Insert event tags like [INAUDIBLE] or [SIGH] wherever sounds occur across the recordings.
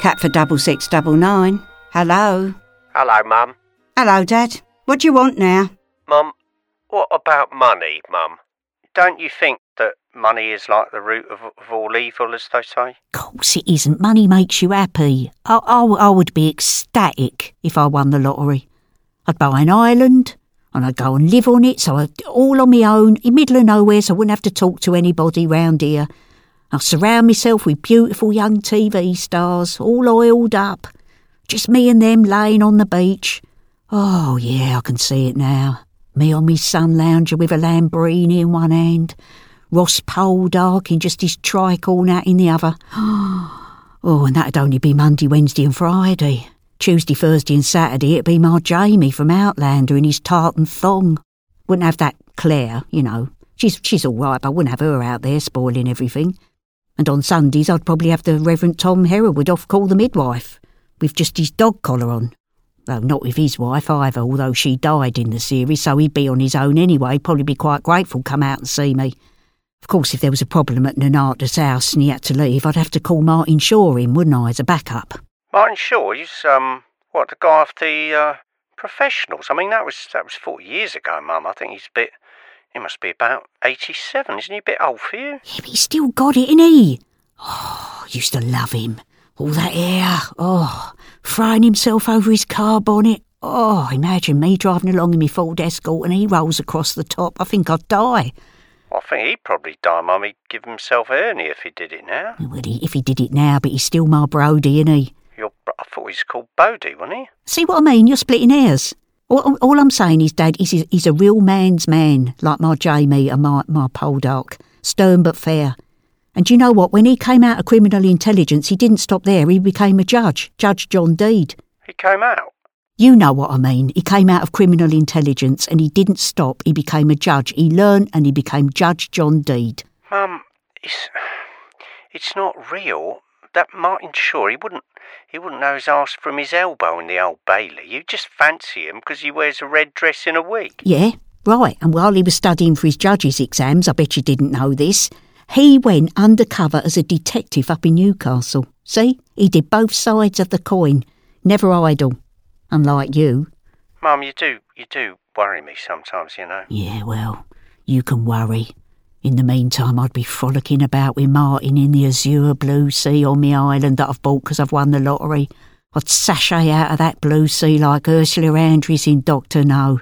Catford double six double nine. Hello. Hello, Mum. Hello, Dad. What do you want now? Mum, what about money, Mum? Don't you think that money is like the root of, of all evil, as they say? course it isn't. Money makes you happy. I, I, I would be ecstatic if I won the lottery. I'd buy an island and I'd go and live on it, so I'd all on my own, in middle of nowhere, so I wouldn't have to talk to anybody round here. I'll surround myself with beautiful young TV stars, all oiled up. Just me and them laying on the beach. Oh, yeah, I can see it now. Me on me sun lounger with a Lambrini in one hand, Ross Poldark in just his tricorn hat in the other. [GASPS] Oh, and that'd only be Monday, Wednesday, and Friday. Tuesday, Thursday, and Saturday, it'd be my Jamie from Outlander in his tartan thong. Wouldn't have that Claire, you know. She's she's all right, but I wouldn't have her out there spoiling everything. And on Sundays, I'd probably have the Reverend Tom Hereward off call the midwife, with just his dog collar on. Though not with his wife either, although she died in the series, so he'd be on his own anyway, probably be quite grateful come out and see me. Of course, if there was a problem at Nonnatus house and he had to leave, I'd have to call Martin Shaw in, wouldn't I, as a backup? Martin Shaw, he's, um, what, the guy of the, uh, professionals? I mean, that was, that was 40 years ago, Mum. I think he's a bit, he must be about 87, isn't he a bit old for you? Yeah, but he's still got it, ain't he? Oh, used to love him. All that air. Oh, throwing himself over his car bonnet. Oh, imagine me driving along in my Ford Escort and he rolls across the top. I think I'd die. I think he'd probably die, Mum. He'd give himself hernia if he did it now. Well, he, if he did it now, but he's still my Brody, ain't he? Your, I thought he was called Bodie, wasn't he? See what I mean? You're splitting hairs. All, all I'm saying is, Dad, he's, he's a real man's man, like my Jamie and my, my Poldark. Stern but fair. And do you know what? When he came out of criminal intelligence, he didn't stop there. He became a judge, Judge John Deed. He came out. You know what I mean. He came out of criminal intelligence and he didn't stop. He became a judge. He learned and he became Judge John Deed. Mum, it's, it's not real. That Martin Shaw, he wouldn't, he wouldn't know his arse from his elbow in the Old Bailey. You just fancy him because he wears a red dress in a week. Yeah, right. And while he was studying for his judge's exams, I bet you didn't know this, he went undercover as a detective up in Newcastle. See? He did both sides of the coin. Never idle. Unlike you. Mum, you do, you do worry me sometimes, you know. Yeah, well, you can worry. In the meantime, I'd be frolicking about with Martin in the azure blue sea on me island that I've bought 'cause I've won the lottery. I'd sashay out of that blue sea like Ursula Andrews in Doctor No.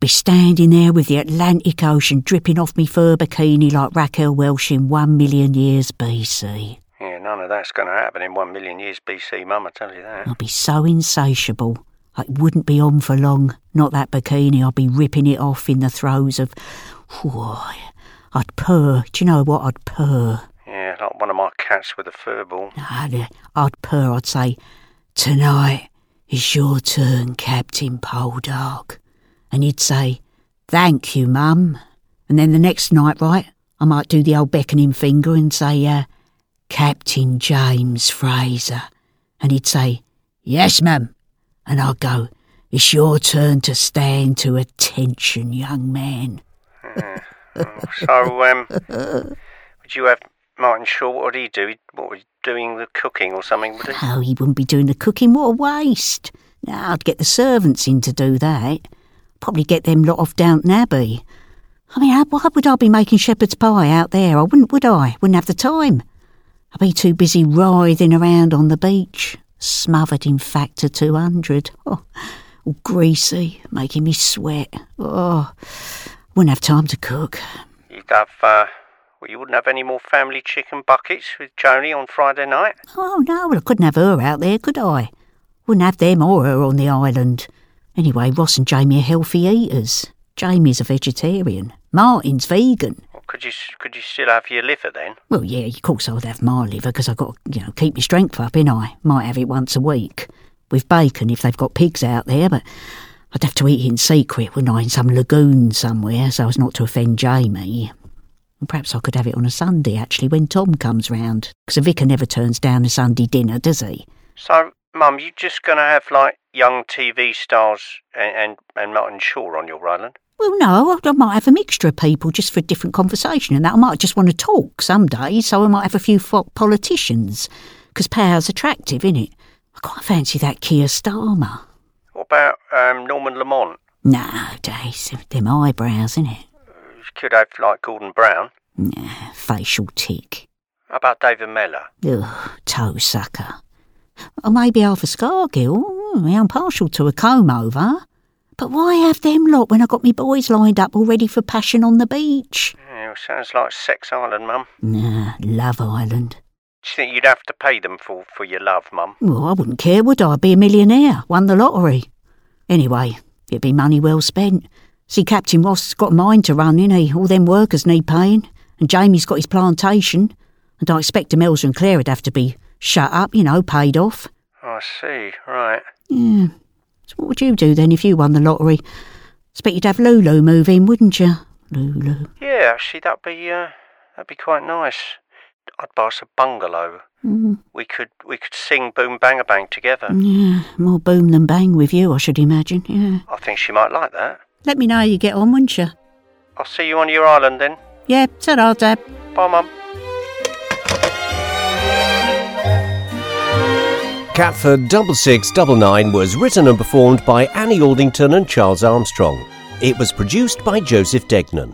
Be standing there with the Atlantic Ocean dripping off me fur bikini like Raquel Welch in one million years BC. Yeah, none of that's going to happen in one million years BC, Mum, I tell you that. I'd be so insatiable. It wouldn't be on for long. Not that bikini. I'd be ripping it off in the throes of. Why, I'd purr. Do you know what? I'd purr. Yeah, like one of my cats with a fur ball. I'd, I'd purr. I'd say, Tonight is your turn, Captain Poldark. And he'd say, Thank you, Mum. And then the next night, right, I might do the old beckoning finger and say, uh, Captain James Fraser. And he'd say, Yes, ma'am. And I'd go, It's your turn to stand to attention, young man. So, um, would you have Martin Shaw? What would he do? What would he doing the cooking or something? Would he? Oh, he wouldn't be doing the cooking. What a waste. No, I'd get the servants in to do that. Probably get them lot off Downton Abbey. I mean, why would I be making shepherd's pie out there? I wouldn't, would I? Wouldn't have the time. I'd be too busy writhing around on the beach, smothered in Factor 200. Oh, all greasy, making me sweat. Oh, wouldn't have time to cook. You'd have, uh, well, you wouldn't have any more family chicken buckets with Joni on Friday night? Oh, no, well, I couldn't have her out there, could I? Wouldn't have them or her on the island. Anyway, Ross and Jamie are healthy eaters. Jamie's a vegetarian. Martin's vegan. Or could you, could you still have your liver then? Well, yeah, of course I'd have my liver because I've got to, you know, keep my strength up, ain't I? Might have it once a week. With bacon if they've got pigs out there, but I'd have to eat in secret, wouldn't I, in some lagoon somewhere so as not to offend Jamie. And perhaps I could have it on a Sunday, actually, when Tom comes round. Because a vicar never turns down a Sunday dinner, does he? So, Mum, you just going to have, like, young TV stars and, and, and Martin Shaw on your island? Well, no, I might have a mixture of people just for a different conversation and that. I might just want to talk some days, so I might have a few politicians. 'cause power's attractive, innit? I quite fancy that Keir Starmer. Um, Norman Lamont? No, Dace, them eyebrows, innit? Could have like Gordon Brown. Nah, facial tick. How about David Mellor? Ugh, toe sucker. Or maybe Arthur Scargill. Mm, I'm partial to a comb over. But why have them lot when I got me boys lined up all ready for passion on the beach? Yeah, sounds like Sex Island, Mum. Nah, Love Island. Do you think you'd have to pay them for, for your love, Mum? Well, I wouldn't care, would I? Be a millionaire, won the lottery. Anyway, it'd be money well spent. See, Captain Ross's got a mine to run, ain't he? All them workers need paying. And Jamie's got his plantation. And I expect Demelza and Claire would have to be shut up, you know, paid off. I see, right. Yeah. So what would you do then if you won the lottery? Expect you'd have Lulu move in, wouldn't you? Lulu. Yeah, actually, that'd be uh, that'd be quite nice. I'd buy us a bungalow. Mm, We could we could sing Boom Bang a Bang together. yeah, more boom than bang with you, I should imagine. Yeah. I think she might like that. Let me know how you get on, won't you? I'll see you on your island then. Yeah, ta-ra, Dad. Bye, Mum. Catford 6699 was written and performed by Annie Aldington and Charles Armstrong. It was produced by Joseph Degnan.